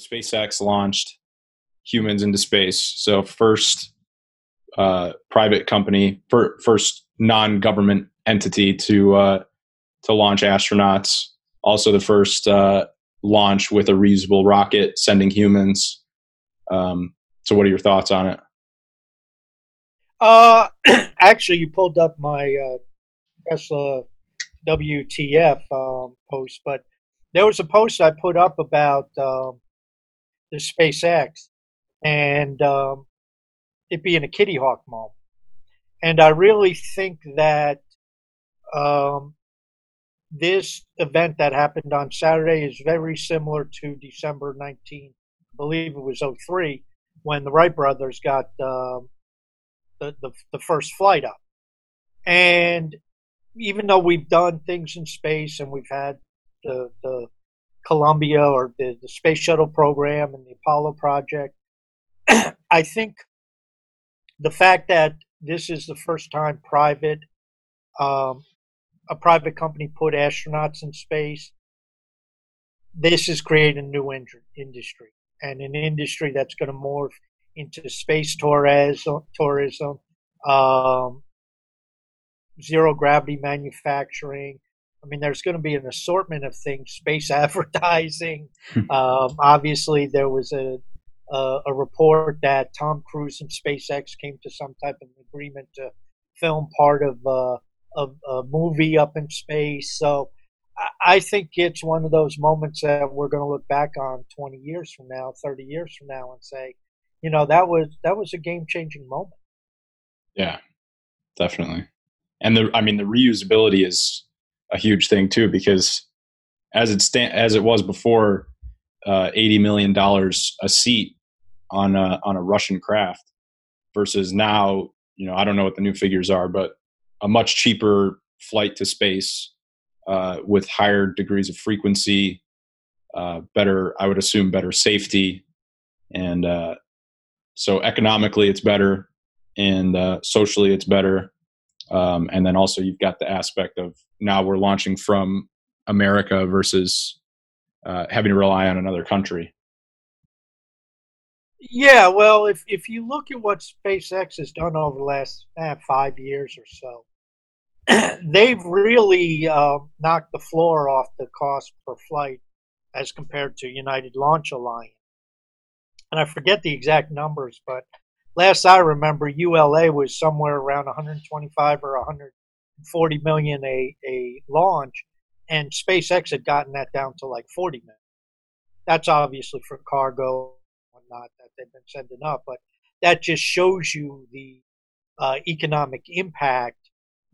SpaceX launched humans into space. So first uh, private company, for, first non-government entity to uh, to launch astronauts. Also, the first uh, launch with a reusable rocket sending humans. Um, so, what are your thoughts on it? Uh, actually, you pulled up my uh, Tesla WTF um, post, but there was a post I put up about um, the SpaceX and um, it being a Kitty Hawk moment. And I really think that um, this event that happened on Saturday is very similar to December 19, I believe it was 03, when the Wright brothers got uh, the, the, the first flight up. And even though we've done things in space and we've had the, the Columbia or the, the space shuttle program and the Apollo project, I think the fact that this is the first time private um, a private company put astronauts in space this is creating a new in- industry and an industry that's going to morph into space tourism, tourism um, zero gravity manufacturing. I mean, there's going to be an assortment of things. Space advertising. Hmm. um, obviously, there was a, a, a report that Tom Cruise and SpaceX came to some type of agreement to film part of uh, a, a movie up in space. So I think it's one of those moments that we're going to look back on 20 years from now, 30 years from now, and say, you know, that was that was a game changing moment. Yeah, definitely. And the, I mean, the reusability is a huge thing too, because as it sta- as it was before, uh, eighty million dollars a seat on a on a Russian craft, versus now, you know, I don't know what the new figures are, but a much cheaper flight to space uh, with higher degrees of frequency, uh, better, I would assume, better safety, and uh, so economically it's better, and uh, socially it's better, um, and then also you've got the aspect of now we're launching from America versus uh, having to rely on another country. Yeah, well, if if you look at what SpaceX has done over the last eh, five years or so, they've really uh, knocked the floor off the cost per flight as compared to United Launch Alliance. And I forget the exact numbers, but last I remember, ULA was somewhere around 125 or 140 million a, a launch, and SpaceX had gotten that down to like 40 million. That's obviously for cargo and whatnot that they've been sending up, but that just shows you the uh, economic impact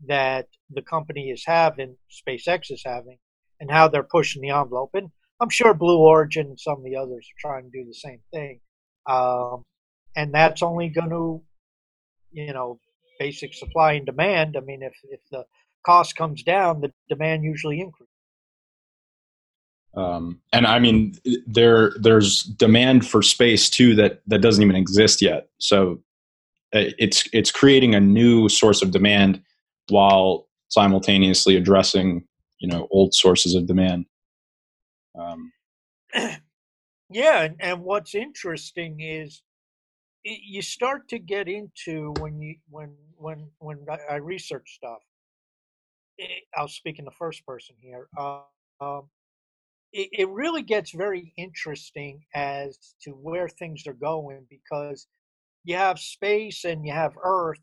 that the company is having, SpaceX is having, and how they're pushing the envelope. And I'm sure Blue Origin and some of the others are trying to do the same thing. Um, and that's only going to, you know, basic supply and demand. I mean, if, if the cost comes down, the demand usually increases. Um, and I mean, there there's demand for space too that that doesn't even exist yet. So uh, it's it's creating a new source of demand while simultaneously addressing you know old sources of demand um, yeah and, and what's interesting is it, you start to get into when you when when when i, research stuff it, eh, i'll speak in the first person here uh, um, it, it really gets very interesting as to where things are going because you have space and you have earth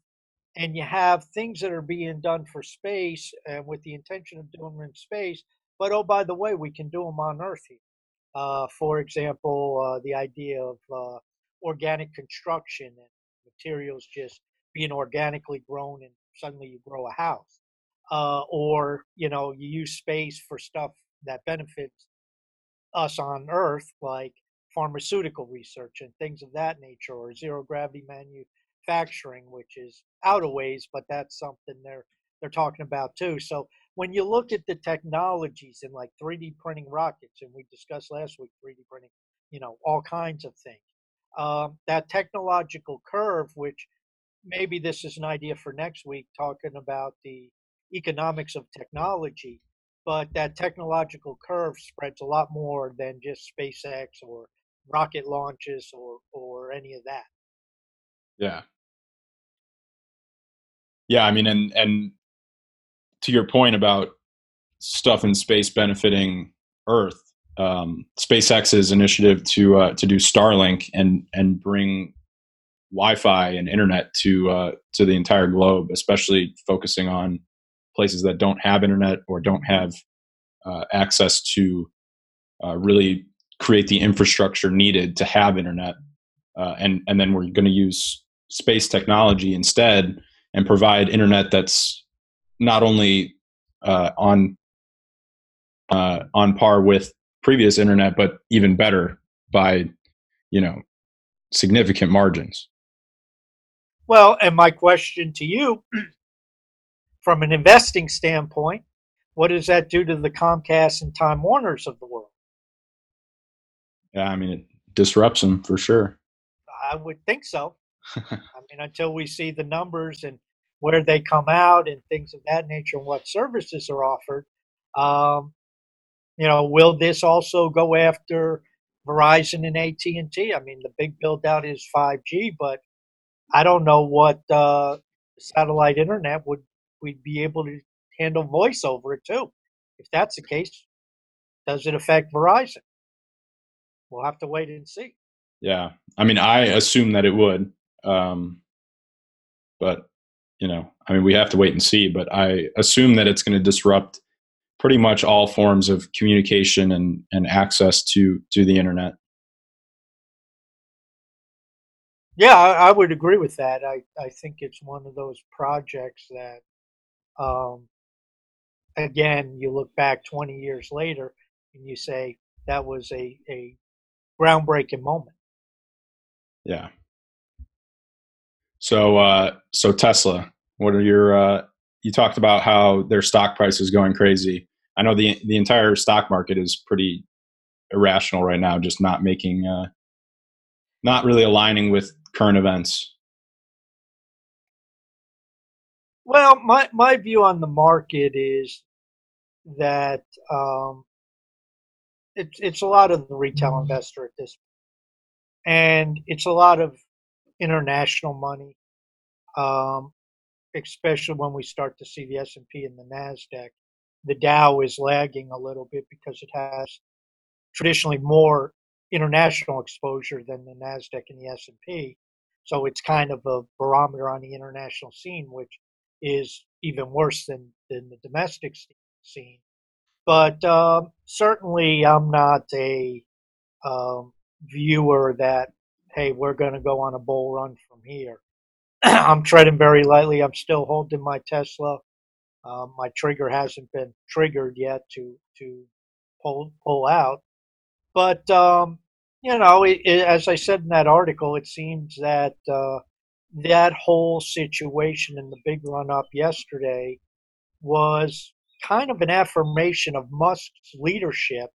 and you have things that are being done for space and with the intention of doing them in space but oh by the way we can do them on earth here. Uh, for example uh, the idea of uh, organic construction and materials just being organically grown and suddenly you grow a house uh, or you know you use space for stuff that benefits us on earth like pharmaceutical research and things of that nature or zero gravity manufacturing, which is out of ways, but that's something they're they're talking about too. So when you look at the technologies in like 3D printing rockets, and we discussed last week 3D printing, you know, all kinds of things. Um, that technological curve, which maybe this is an idea for next week, talking about the economics of technology, but that technological curve spreads a lot more than just SpaceX or rocket launches or or any of that. Yeah. Yeah, I mean, and and to your point about stuff in space benefiting Earth, um, SpaceX's initiative to uh, to do Starlink and and bring Wi-Fi and internet to uh, to the entire globe, especially focusing on places that don't have internet or don't have uh, access to uh, really create the infrastructure needed to have internet, uh, and and then we're going to use space technology instead and provide internet that's not only uh, on on par with previous internet, but even better by you know significant margins. Well, and my question to you, from an investing standpoint, what does that do to the Comcast and Time Warners of the world? Yeah, I mean it disrupts them for sure. I would think so. I mean, until we see the numbers and where they come out and things of that nature and what services are offered, um, you know, will this also go after Verizon and AT and T? I mean, the big build out is 5G, but I don't know what uh, satellite internet would we'd be able to handle voice over it too. If that's the case, does it affect Verizon? We'll have to wait and see. Yeah, I mean, I assume that it would, um, but you know, I mean, we have to wait and see. But I assume that it's going to disrupt pretty much all forms of communication and, and access to to the internet. Yeah, I, I would agree with that. I, I think it's one of those projects that, um, again, you look back 20 years later and you say that was a, a groundbreaking moment. Yeah. So, uh, so Tesla, what are your, uh, you talked about how their stock price is going crazy. I know the, the entire stock market is pretty irrational right now, just not making, uh, not really aligning with current events. Well, my, my view on the market is that um, it's it's a lot of the retail investor at this, and it's a lot of international money, um, especially when we start to see the S and P and the Nasdaq. The Dow is lagging a little bit because it has traditionally more international exposure than the Nasdaq and the S and P. So it's kind of a barometer on the international scene, which is even worse than, than the domestic scene. But um, certainly, I'm not a um, viewer that, hey, we're going to go on a bull run from here. I'm treading very lightly. I'm still holding my Tesla. Um, my trigger hasn't been triggered yet to to pull pull out. But um, you know, it, it, as I said in that article, it seems that uh, that whole situation in the big run up yesterday was kind of an affirmation of Musk's leadership,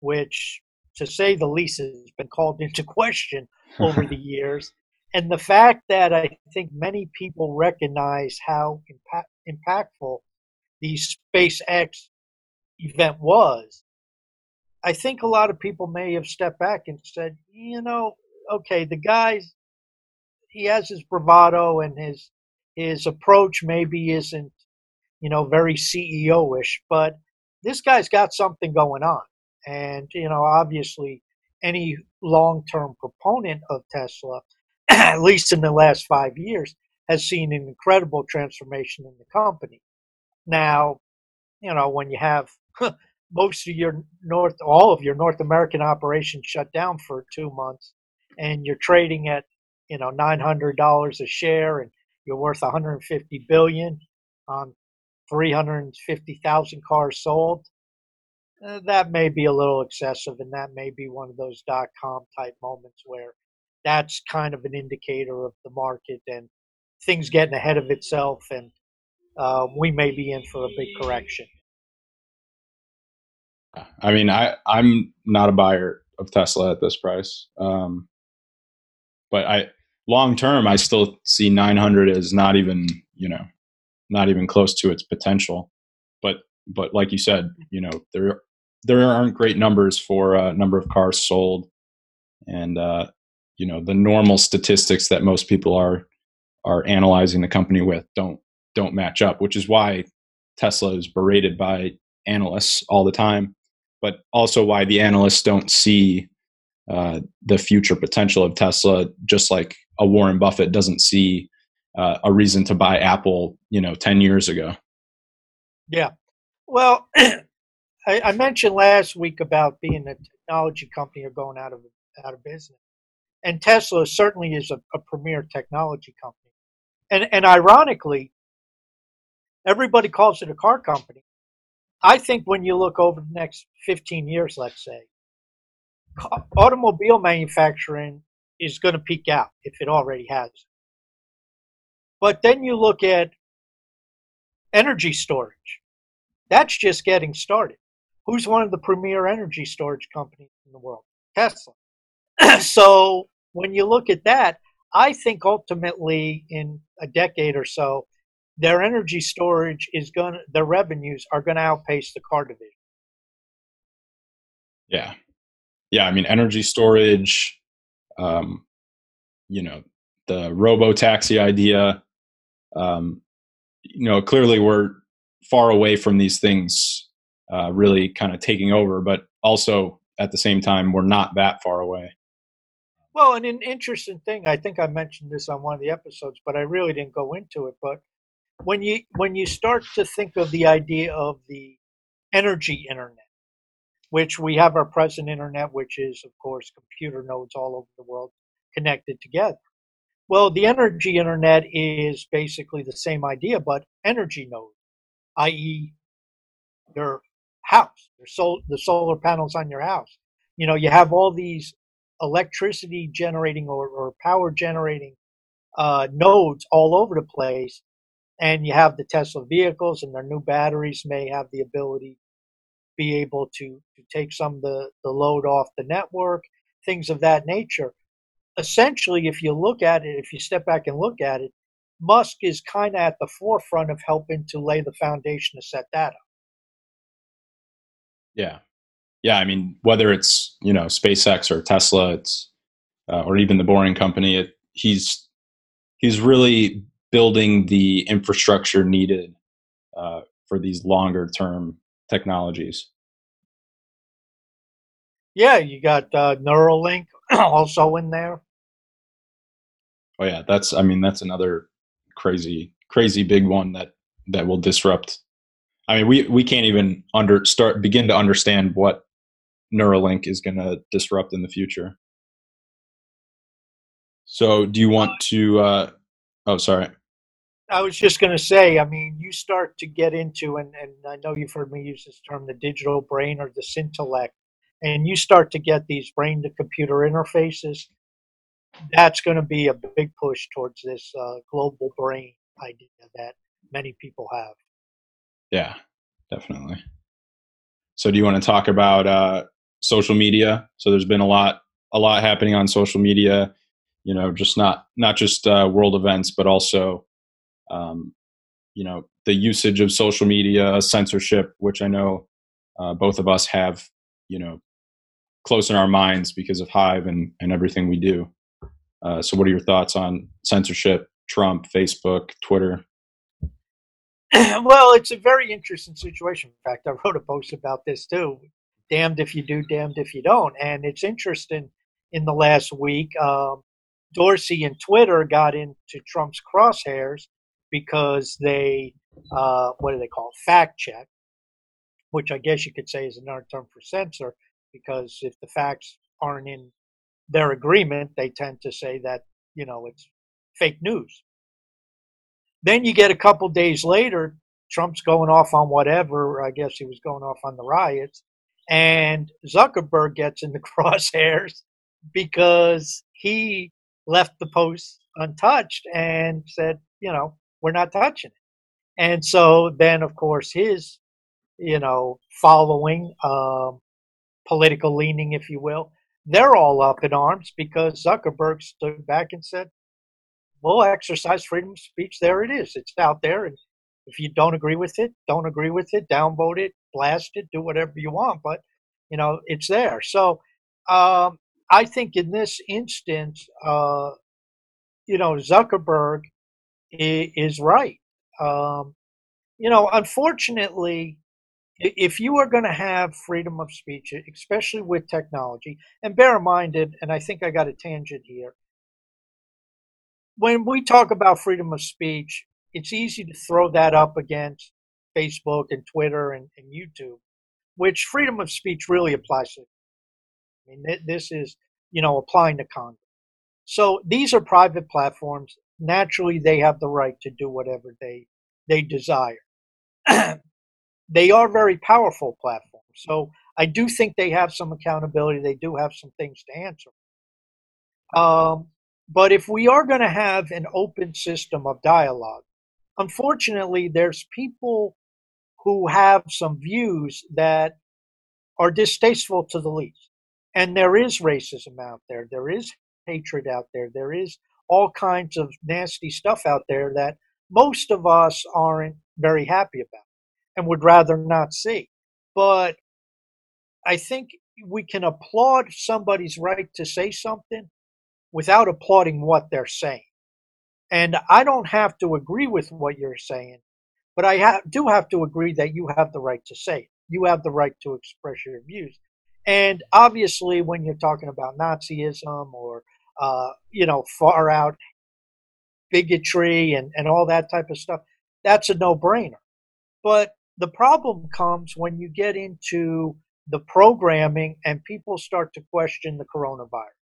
which, to say the least, has been called into question over the years. And the fact that I think many people recognize how impact, impactful the SpaceX event was I think a lot of people may have stepped back and said, you know, okay, the guy's he has his bravado and his his approach maybe isn't, you know, very CEO-ish, but this guy's got something going on. And, you know, obviously any long-term proponent of Tesla, at least in the last five years, has seen an incredible transformation in the company. Now, you know, when you have most of your North, all of your North American operations shut down for two months, and you're trading at you know nine hundred dollars a share, and you're worth 150 billion on 350,000 cars sold. Uh, that may be a little excessive, and that may be one of those dot com type moments where that's kind of an indicator of the market and things getting ahead of itself, and uh, we may be in for a big correction. I mean, I I'm not a buyer of Tesla at this price. Um, but I long term, I still see 900 as not even you know not even close to its potential. But but like you said, you know there there aren't great numbers for uh, number of cars sold, and uh, you know the normal statistics that most people are are analyzing the company with don't don't match up, which is why Tesla is berated by analysts all the time, but also why the analysts don't see uh, the future potential of Tesla, just like a Warren Buffett doesn't see uh, a reason to buy Apple, you know, ten years ago. Yeah, well, I, I, mentioned last week about being a technology company or going out of out of business, and Tesla certainly is a, a premier technology company, and and ironically, everybody calls it a car company. I think when you look over the next 15 years, let's say, automobile manufacturing is going to peak out if it already has. But then you look at energy storage. That's just getting started. Who's one of the premier energy storage companies in the world? Tesla. so when you look at that, I think ultimately in a decade or so, their energy storage is going to, their revenues are going to outpace the car division. Yeah. Yeah. I mean, energy storage, um, you know, the robo taxi idea, um, you know, clearly we're far away from these things uh, really kind of taking over, but also at the same time, we're not that far away. Well, and an interesting thing, I think I mentioned this on one of the episodes, but I really didn't go into it. But when you when you start to think of the idea of the energy internet, which we have our present internet, which is of course computer nodes all over the world connected together. Well, the energy internet is basically the same idea, but energy node, i.e., your house, your sol- the solar panels on your house. You know, you have all these electricity generating or, or power generating uh, nodes all over the place and you have the Tesla vehicles and their new batteries may have the ability be able to, to take some of the, the load off the network, things of that nature. Essentially, if you look at it, if you step back and look at it, Musk is kind of at the forefront of helping to lay the foundation to set that up. Yeah. Yeah. I mean, whether it's, you know, SpaceX or Tesla, it's, uh, or even the Boring Company, it, he's, he's really building the infrastructure needed uh, for these longer term technologies. Yeah, you got uh, Neuralink also in there. Oh yeah, that's I mean that's another crazy crazy big one that that will disrupt. I mean we we can't even under start begin to understand what Neuralink is going to disrupt in the future. So do you want to uh, Oh, sorry. I was just going to say, I mean, you start to get into, and, and I know you've heard me use this term, the digital brain or the scintellect, and you start to get these brain to computer interfaces. That's going to be a big push towards this uh, global brain idea that many people have. Yeah, definitely. So, do you want to talk about uh, social media? So, there's been a lot, a lot happening on social media you know just not not just uh, world events but also um, you know the usage of social media censorship which i know uh, both of us have you know close in our minds because of hive and, and everything we do. Uh, so what are your thoughts on censorship trump facebook twitter? Well it's a very interesting situation. In fact i wrote a post about this too. Damned if you do damned if you don't. And it's interesting in the last week um, Dorsey and Twitter got into Trump's crosshairs because they, uh, what do they call it? fact check, which I guess you could say is another term for censor, because if the facts aren't in their agreement, they tend to say that, you know, it's fake news. Then you get a couple days later, Trump's going off on whatever. I guess he was going off on the riots. And Zuckerberg gets in the crosshairs because he left the post untouched and said, you know, we're not touching it. And so then, of course, his, you know, following, um, political leaning, if you will, they're all up in arms because Zuckerberg stood back and said, we'll exercise freedom of speech. There it is. It's out there. And if you don't agree with it, don't agree with it, downvote it, blast it, do whatever you want. But, you know, it's there. So, um, I think in this instance, uh, you know, Zuckerberg is, is right. Um, you know, unfortunately, if you are going to have freedom of speech, especially with technology, and bear in mind, and I think I got a tangent here, when we talk about freedom of speech, it's easy to throw that up against Facebook and Twitter and, and YouTube, which freedom of speech really applies to. I mean, this is, you know, applying to Congress. So these are private platforms. Naturally, they have the right to do whatever they they desire. they are very powerful platforms. So I do think they have some accountability. They do have some things to answer. Um, but if we are going to have an open system of dialogue, unfortunately, there's people who have some views that are distasteful to the least. And there is racism out there, there is hatred out there, there is all kinds of nasty stuff out there that most of us aren't very happy about and would rather not see. But I think we can applaud somebody's right to say something without applauding what they're saying. And I don't have to agree with what you're saying, but I ha- do have to agree that you have the right to say it. You have the right to express your views. And obviously, when you're talking about Nazism or, uh, you know, far out bigotry and, and all that type of stuff, that's a no brainer. But the problem comes when you get into the programming and people start to question the coronavirus.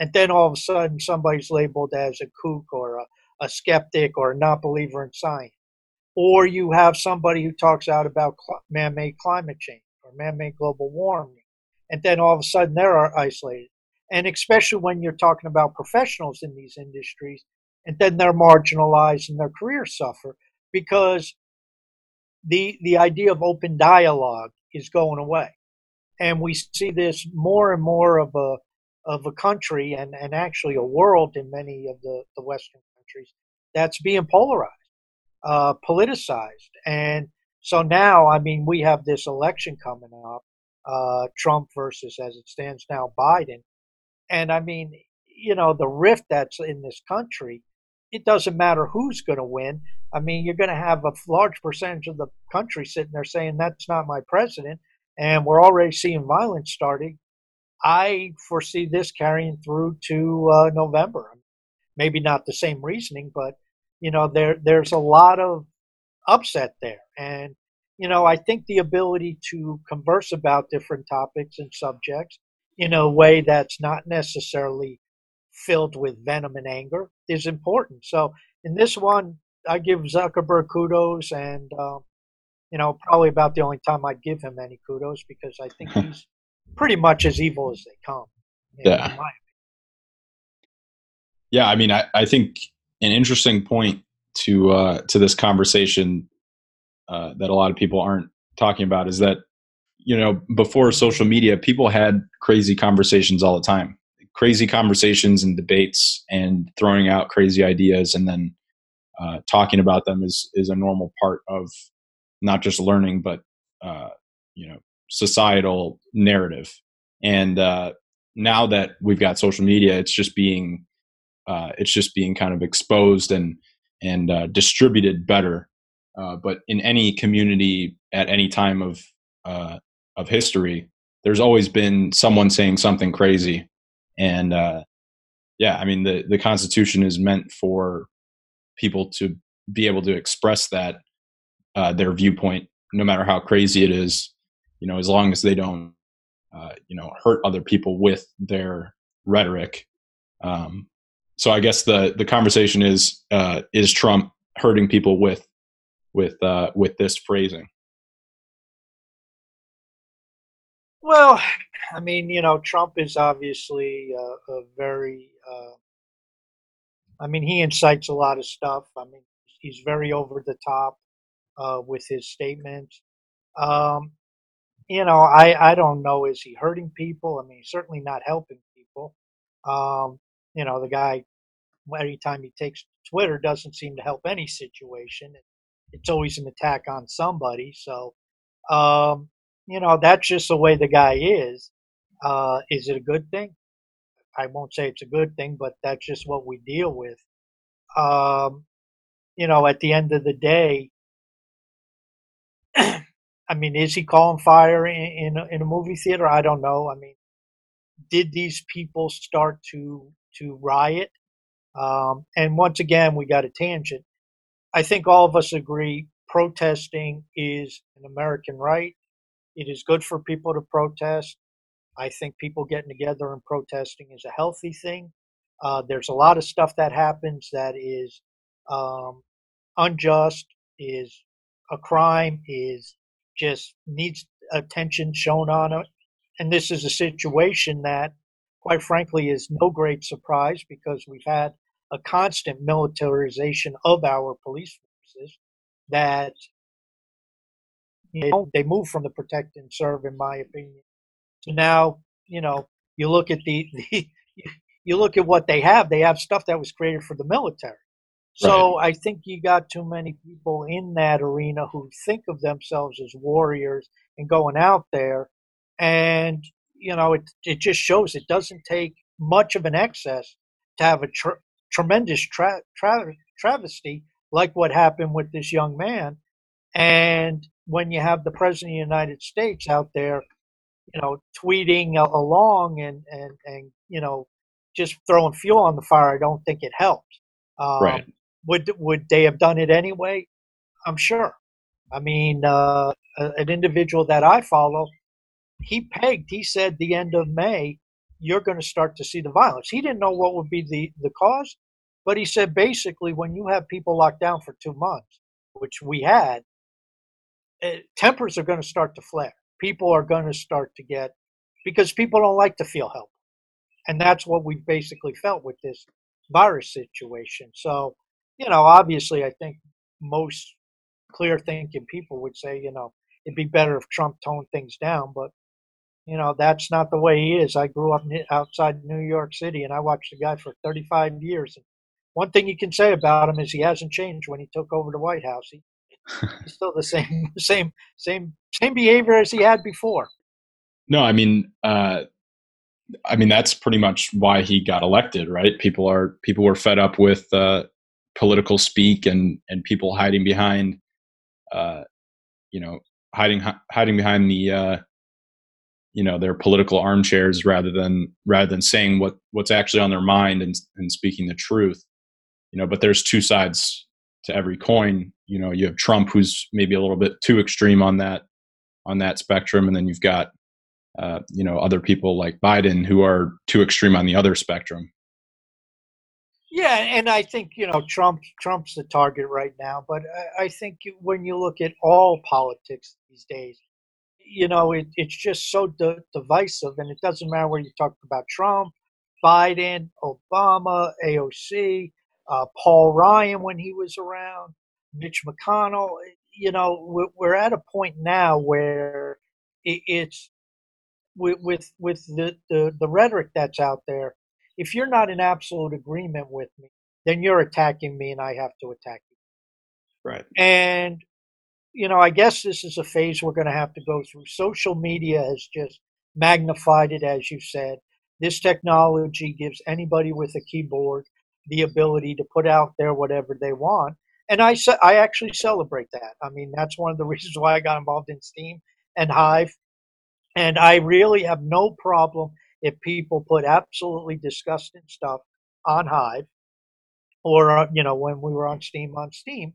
And then all of a sudden, somebody's labeled as a kook or a, a skeptic or a not believer in science. Or you have somebody who talks out about man made climate change or man made global warming. And then all of a sudden, they're isolated. And especially when you're talking about professionals in these industries, and then they're marginalized and their careers suffer because the the idea of open dialogue is going away, and we see this more and more of a of a country and, and actually a world in many of the, the Western countries that's being polarized, uh, politicized, and so now, I mean, we have this election coming up, uh, Trump versus, as it stands now, Biden, and I mean, you know, the rift that's in this country it doesn't matter who's going to win. I mean, you're going to have a large percentage of the country sitting there saying that's not my president, and we're already seeing violence starting. I foresee this carrying through to uh, November. Maybe not the same reasoning, but you know, there there's a lot of upset there, and you know, I think the ability to converse about different topics and subjects in a way that's not necessarily filled with venom and anger is important. So in this one, I give Zuckerberg kudos, and um, you know probably about the only time I'd give him any kudos because I think he's pretty much as evil as they come. Yeah. Yeah, I mean, I, I think an interesting point to uh, to this conversation uh, that a lot of people aren't talking about is that you know before social media, people had crazy conversations all the time. Crazy conversations and debates and throwing out crazy ideas and then uh, talking about them is is a normal part of not just learning but uh, you know societal narrative. And uh, now that we've got social media it's just being uh, it's just being kind of exposed and and uh, distributed better uh, but in any community at any time of of history there's always been someone saying something crazy and uh, yeah, I mean the the Constitution is meant for people to be able to express that uh, their viewpoint, no matter how crazy it is. You know, as long as they don't, uh, you know, hurt other people with their rhetoric. Um, so I guess the the conversation is uh, is Trump hurting people with with uh, with this phrasing? Well, I mean, you know, Trump is obviously a, a very. Uh, I mean, he incites a lot of stuff. I mean, he's very over the top uh, with his statements. Um, you know, I I don't know. Is he hurting people? I mean, certainly not helping people. Um, you know, the guy every time he takes Twitter doesn't seem to help any situation. It's always an attack on somebody. So, um, you know, that's just the way the guy is. Uh, is it a good thing? I won't say it's a good thing, but that's just what we deal with. Um, you know, at the end of the day, I mean, is he calling fire in, in a, in a movie theater? I don't know. I mean, did these people start to to riot? Um, and once again, we got a tangent. I think all of us agree protesting is an American right. It is good for people to protest. I think people getting together and protesting is a healthy thing. Uh, there's a lot of stuff that happens that is um, unjust, is a crime, is just needs attention shown on it. And this is a situation that, quite frankly, is no great surprise because we've had a constant militarization of our police forces that you know, they move from the protect and serve, in my opinion. So now, you know, you look at the, the you look at what they have. They have stuff that was created for the military. So right. I think you got too many people in that arena who think of themselves as warriors and going out there, and you know, it it just shows it doesn't take much of an excess to have a tr- tremendous tra- tra- travesty like what happened with this young man. And when you have the president of the United States out there, you know, tweeting along and, and, and you know, just throwing fuel on the fire, I don't think it helped. Um, right. Would would they have done it anyway? I'm sure. I mean, uh, an individual that I follow, he pegged. He said the end of May, you're going to start to see the violence. He didn't know what would be the the cause, but he said basically when you have people locked down for two months, which we had, uh, tempers are going to start to flare. People are going to start to get because people don't like to feel help, and that's what we basically felt with this virus situation. So, you know, obviously, I think most clear thinking people would say, you know, it'd be better if Trump toned things down, but you know that's not the way he is. I grew up outside New York City, and I watched the guy for 35 years. And one thing you can say about him is he hasn't changed when he took over the White House. He, he's still the same, same, same, same behavior as he had before. No, I mean, uh, I mean that's pretty much why he got elected, right? People are people were fed up with uh, political speak and and people hiding behind, uh, you know, hiding hiding behind the uh, you know their political armchairs rather than rather than saying what what's actually on their mind and and speaking the truth. You know but there's two sides to every coin. You know you have trump who's maybe a little bit too extreme on that on that spectrum and then you've got uh, you know other people like biden who are too extreme on the other spectrum. Yeah and i think you know trump trump's the target right now but i, I think when you look at all politics these days you know it, it's just so divisive and it doesn't matter where you talk about trump biden obama aoc uh, Paul Ryan when he was around, Mitch McConnell. You know, we're at a point now where it's with with, with the, the, the rhetoric that's out there. If you're not in absolute agreement with me, then you're attacking me, and I have to attack you. Right. And you know, I guess this is a phase we're going to have to go through. Social media has just magnified it, as you said. This technology gives anybody with a keyboard the ability to put out there whatever they want. And I, I actually celebrate that. I mean, that's one of the reasons why I got involved in Steem and Hive. And I really have no problem if people put absolutely disgusting stuff on Hive or, uh, you know, when we were on Steem on Steem.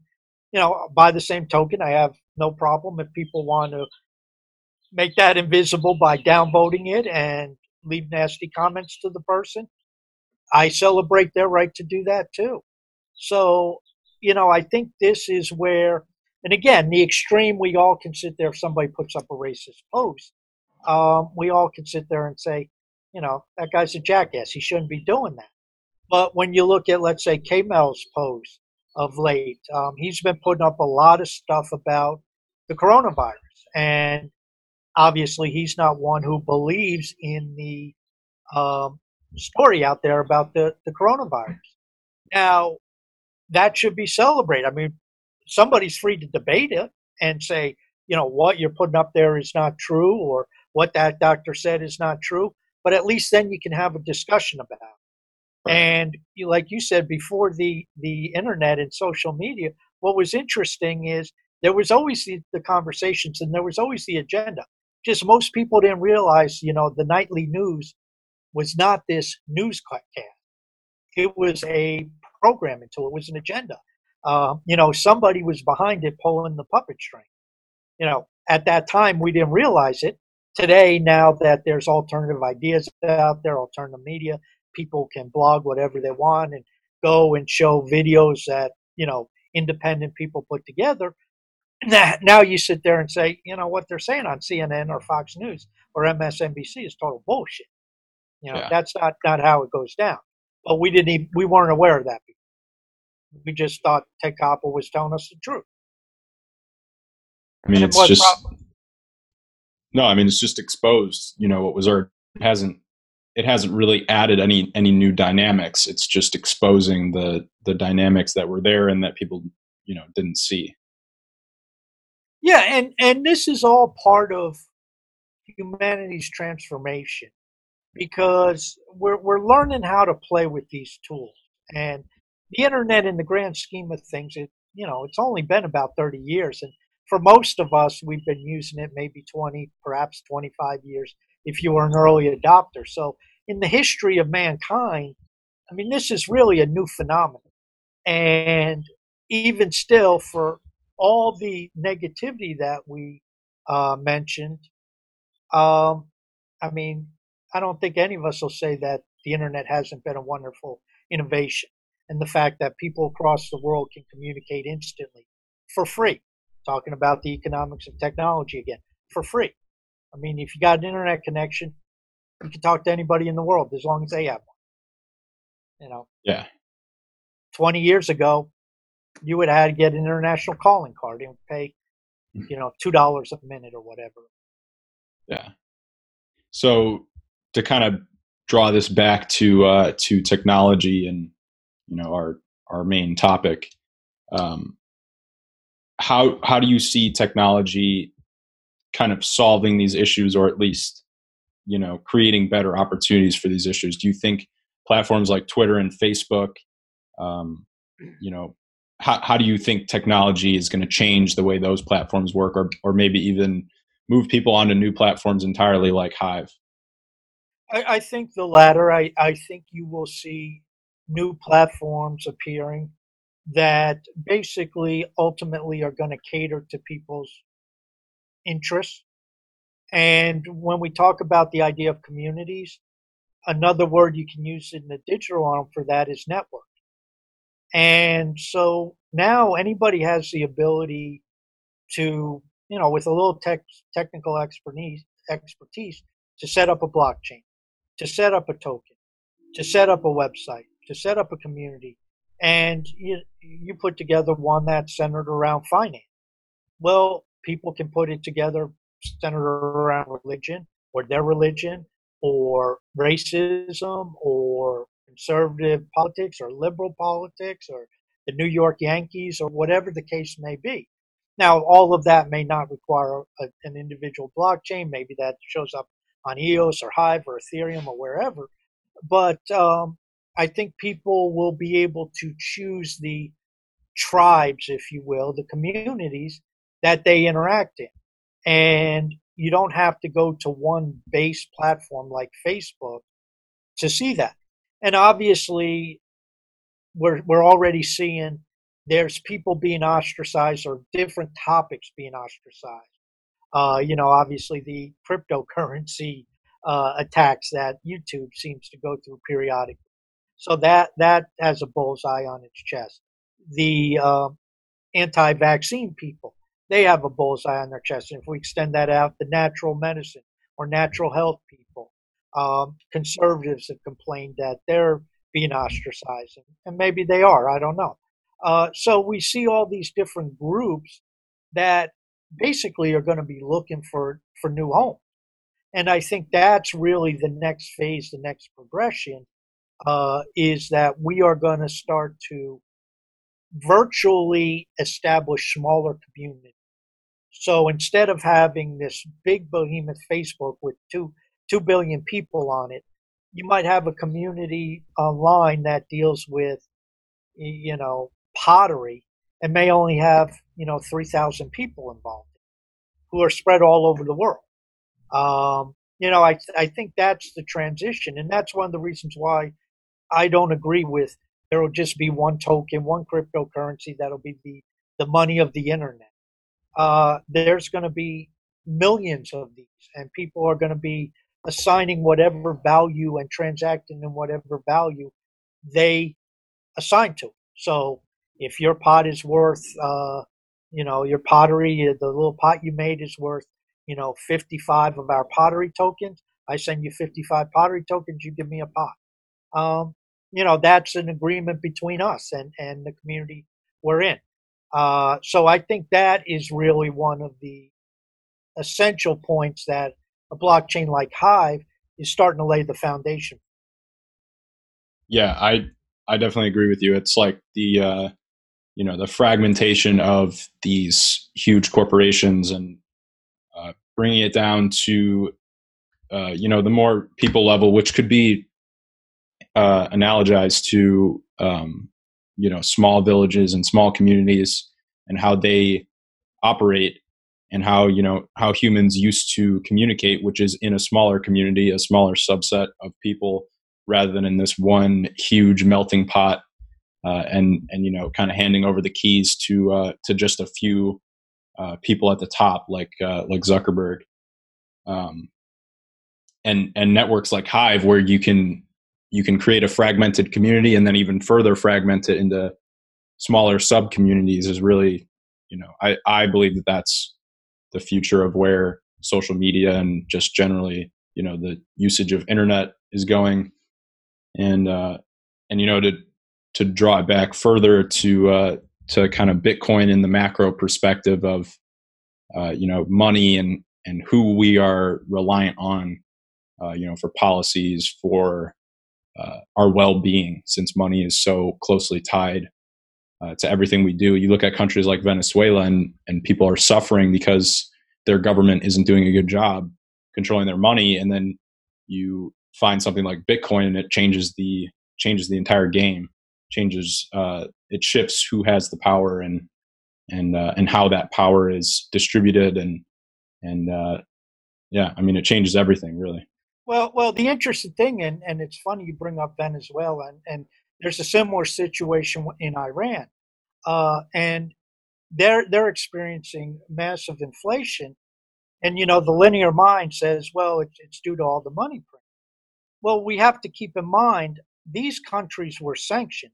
You know, by the same token, I have no problem if people want to make that invisible by downvoting it and leave nasty comments to the person. I celebrate their right to do that too. So, you know, I think this is where, and again, the extreme, we all can sit there if somebody puts up a racist post, um, we all can sit there and say, you know, that guy's a jackass. He shouldn't be doing that. But when you look at, let's say, K Mel's post of late, um, he's been putting up a lot of stuff about the coronavirus. And obviously, he's not one who believes in the um, story out there about the, the coronavirus. Now, that should be celebrated. I mean, somebody's free to debate it and say, you know, what you're putting up there is not true or what that doctor said is not true. but at least then you can have a discussion about. It. And you, like you said before, the the internet and social media. What was interesting is there was always the, the conversations and there was always the agenda. Just most people didn't realize, you know, the nightly news was not this newscast. It was a program until it was an agenda. Uh, you know, somebody was behind it pulling the puppet string. You know, at that time we didn't realize it. Today, now that there's alternative ideas out there, alternative media, people can blog whatever they want and go and show videos that you know independent people put together. Now, you sit there and say, you know, what they're saying on CNN or Fox News or MSNBC is total bullshit. You know, yeah. that's not not how it goes down. But we didn't even, we weren't aware of that. Before. We just thought Ted Koppel was telling us the truth. I mean, it's just no. I mean, it's just exposed. You know, what was our hasn't it hasn't really added any any new dynamics. It's just exposing the the dynamics that were there and that people you know didn't see. Yeah, and and this is all part of humanity's transformation because we're we're learning how to play with these tools and the internet in the grand scheme of things it you know it's only been about 30 years and for most of us we've been using it maybe 20 perhaps 25 years if you were an early adopter so in the history of mankind i mean this is really a new phenomenon and even still for all the negativity that we uh, mentioned um, i mean I don't think any of us will say that the internet hasn't been a wonderful innovation. And the fact that people across the world can communicate instantly for free. Talking about the economics of technology again, for free. I mean, if you got an internet connection, you can talk to anybody in the world as long as they have one. You know? Yeah. 20 years ago, you would have had to get an international calling card and pay, mm. you know, $2 a minute or whatever. Yeah. So to kind of draw this back to uh, to technology and you know our our main topic. Um, how how do you see technology kind of solving these issues, or at least you know creating better opportunities for these issues? Do you think platforms like Twitter and Facebook, um, you know, how how do you think technology is going to change the way those platforms work, or or maybe even move people onto new platforms entirely, like Hive? I, I think the latter. I, I think you will see new platforms appearing that basically ultimately are going to cater to people's interests. And when we talk about the idea of communities, another word you can use in the digital realm for that is network. And so now anybody has the ability to, you know, with a little tech, technical expertise, expertise to set up a blockchain, to set up a token, to set up a website, to set up a community, and you, you put together one that's centered around finance. Well, people can put it together centered around religion or their religion or racism or conservative politics or liberal politics or the New York Yankees or whatever the case may be. Now, all of that may not require a, an individual blockchain. Maybe that shows up on EOS or Hive or Ethereum or wherever. But um, I think people will be able to choose the tribes, if you will, the communities that they interact in. And you don't have to go to one base platform like Facebook to see that. And obviously, we're, we're already seeing there's people being ostracized or different topics being ostracized. Uh, you know, obviously the cryptocurrency uh, attacks that YouTube seems to go through periodically. So that that has a bullseye on its chest. The uh, anti-vaccine people, they have a bullseye on their chest. And if we extend that out, the natural medicine or natural health people, um, conservatives have complained that they're being ostracized, and maybe they are. I don't know. Uh, so we see all these different groups that basically are going to be looking for for new homes and i think that's really the next phase the next progression uh, is that we are going to start to virtually establish smaller communities so instead of having this big behemoth facebook with two 2 billion people on it. You might have a community online that deals with, you know, pottery and may only have, you know, 3,000 people involved who are spread all over the world. Um, you know, I, I think that's the transition. And that's one of the reasons why I don't agree with there will just be one token, one cryptocurrency that'll be the, the money of the internet. Uh, there's going to be millions of these, and people are going to be assigning whatever value and transacting in whatever value they assign to. So if your pot is worth, uh, you know, your pottery, uh, the little pot you made is worth, you know, 55 of our pottery tokens. I send you 55 pottery tokens, you give me a pot. Um, you know, that's an agreement between us and, and the community we're in. Uh, so I think that is really one of the essential points that a blockchain like Hive is starting to lay the foundation. Yeah, I I definitely agree with you. It's like the uh, you know the fragmentation of these huge corporations and uh, bringing it down to uh, you know the more people level, which could be uh, analogized to um, you know small villages and small communities and how they operate and how you know how humans used to communicate which is in a smaller community a smaller subset of people rather than in this one huge melting pot uh, and and you know kind of handing over the keys to uh, to just a few uh, people at the top like uh, like Zuckerberg. Um, and and networks like Hive where you can you can create a fragmented community and then even further fragment it into smaller sub communities is really you know I I believe that that's the future of where social media and just generally you know the usage of internet is going. And uh and you know to to draw it back further to uh to kind of bitcoin in the macro perspective of uh you know money and and who we are reliant on uh you know for policies for uh, our well-being since money is so closely tied uh, to everything we do. You look at countries like Venezuela, and and people are suffering because their government isn't doing a good job controlling their money, and then you find something like Bitcoin, and it changes the changes the entire game, changes uh, it shifts who has the power and and uh, and how that power is distributed, and and uh, yeah, I mean it changes everything really. Well, well, the interesting thing, and, and it's funny you bring up Venezuela, and, and there's a similar situation in Iran, uh, and they're they're experiencing massive inflation, and you know the linear mind says, well, it's, it's due to all the money print. Well, we have to keep in mind these countries were sanctioned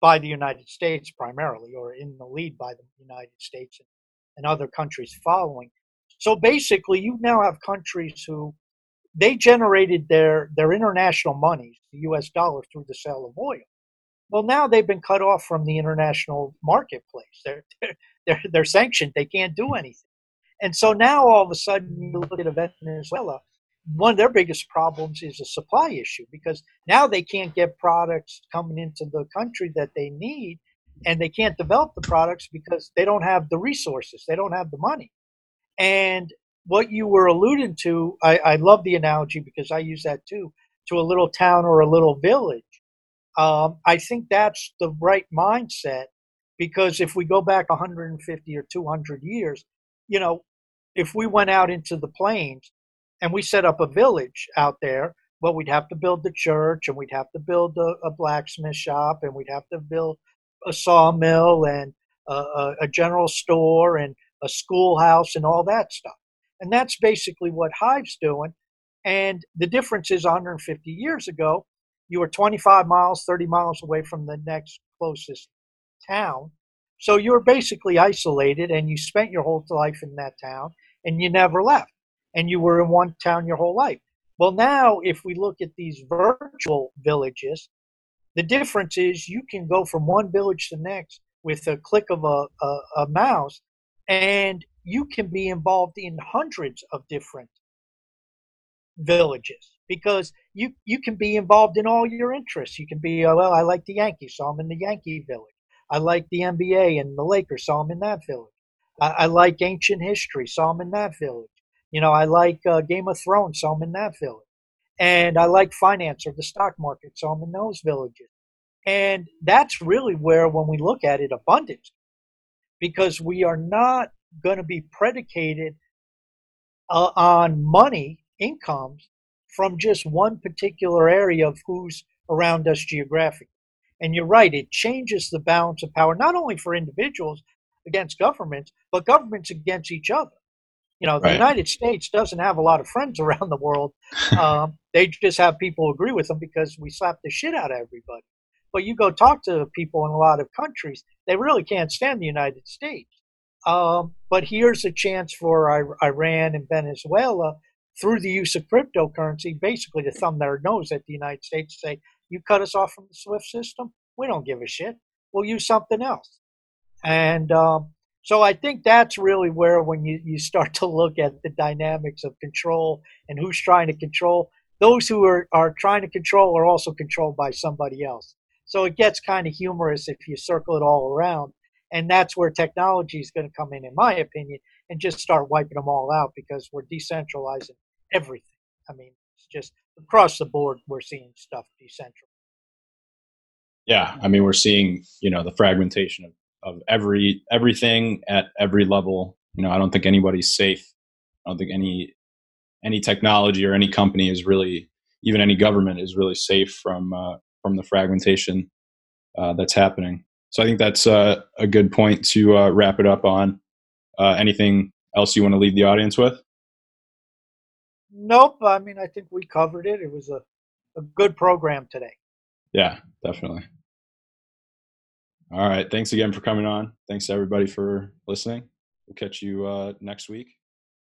by the United States primarily, or in the lead by the United States and, and other countries following. So basically, you now have countries who they generated their their international money, the U.S. dollar, through the sale of oil. Well, now they've been cut off from the international marketplace. They're they're they're sanctioned. They can't do anything. And so now all of a sudden you look at Venezuela. One of their biggest problems is a supply issue because now they can't get products coming into the country that they need, and they can't develop the products because they don't have the resources. They don't have the money. And what you were alluding to, I, I love the analogy because I use that too, to a little town or a little village. Um, I think that's the right mindset because if we go back 150 or 200 years, you know, if we went out into the plains and we set up a village out there, well, we'd have to build the church and we'd have to build a, a blacksmith shop and we'd have to build a sawmill and a, a general store and a schoolhouse and all that stuff. And that's basically what Hive's doing. And the difference is 150 years ago, you were 25 miles, 30 miles away from the next closest town. So you were basically isolated and you spent your whole life in that town and you never left. And you were in one town your whole life. Well, now, if we look at these virtual villages, the difference is you can go from one village to the next with a click of a, a, a mouse and you can be involved in hundreds of different villages because you you can be involved in all your interests. You can be uh, well, I like the Yankees, so I'm in the Yankee village. I like the NBA and the Lakers, so I'm in that village. I, I like ancient history, so I'm in that village. You know, I like uh, Game of Thrones, so I'm in that village. And I like finance or the stock market, so I'm in those villages. And that's really where, when we look at it, abundance, because we are not going to be predicated uh, on money incomes from just one particular area of who's around us geographically. And you're right, it changes the balance of power, not only for individuals against governments, but governments against each other. You know, the Right. United States doesn't have a lot of friends around the world. Um, they just have people who agree with them because we slap the shit out of everybody. But you go talk to people in a lot of countries, they really can't stand the United States. Um, but here's a chance for Iran and Venezuela through the use of cryptocurrency, basically to thumb their nose at the United States, and say, "You cut us off from the SWIFT system, we don't give a shit. We'll use something else." And um, so I think that's really where, when you, you start to look at the dynamics of control and who's trying to control, those who are, are trying to control are also controlled by somebody else. So it gets kind of humorous if you circle it all around. And that's where technology is going to come in, in my opinion, and just start wiping them all out because we're decentralizing everything. I mean, it's just across the board, we're seeing stuff decentralized. yeah i mean we're seeing you know the fragmentation of, of every everything at every level you know i don't think anybody's safe i don't think any any technology or any company is really even any government is really safe from uh, from the fragmentation uh, that's happening so i think that's uh, a good point to uh, wrap it up on uh, anything else you want to leave the audience with Nope. I mean, I think we covered it. It was a, a good program today. yeah definitely all right thanks again for coming on thanks everybody for listening we'll catch you uh, next week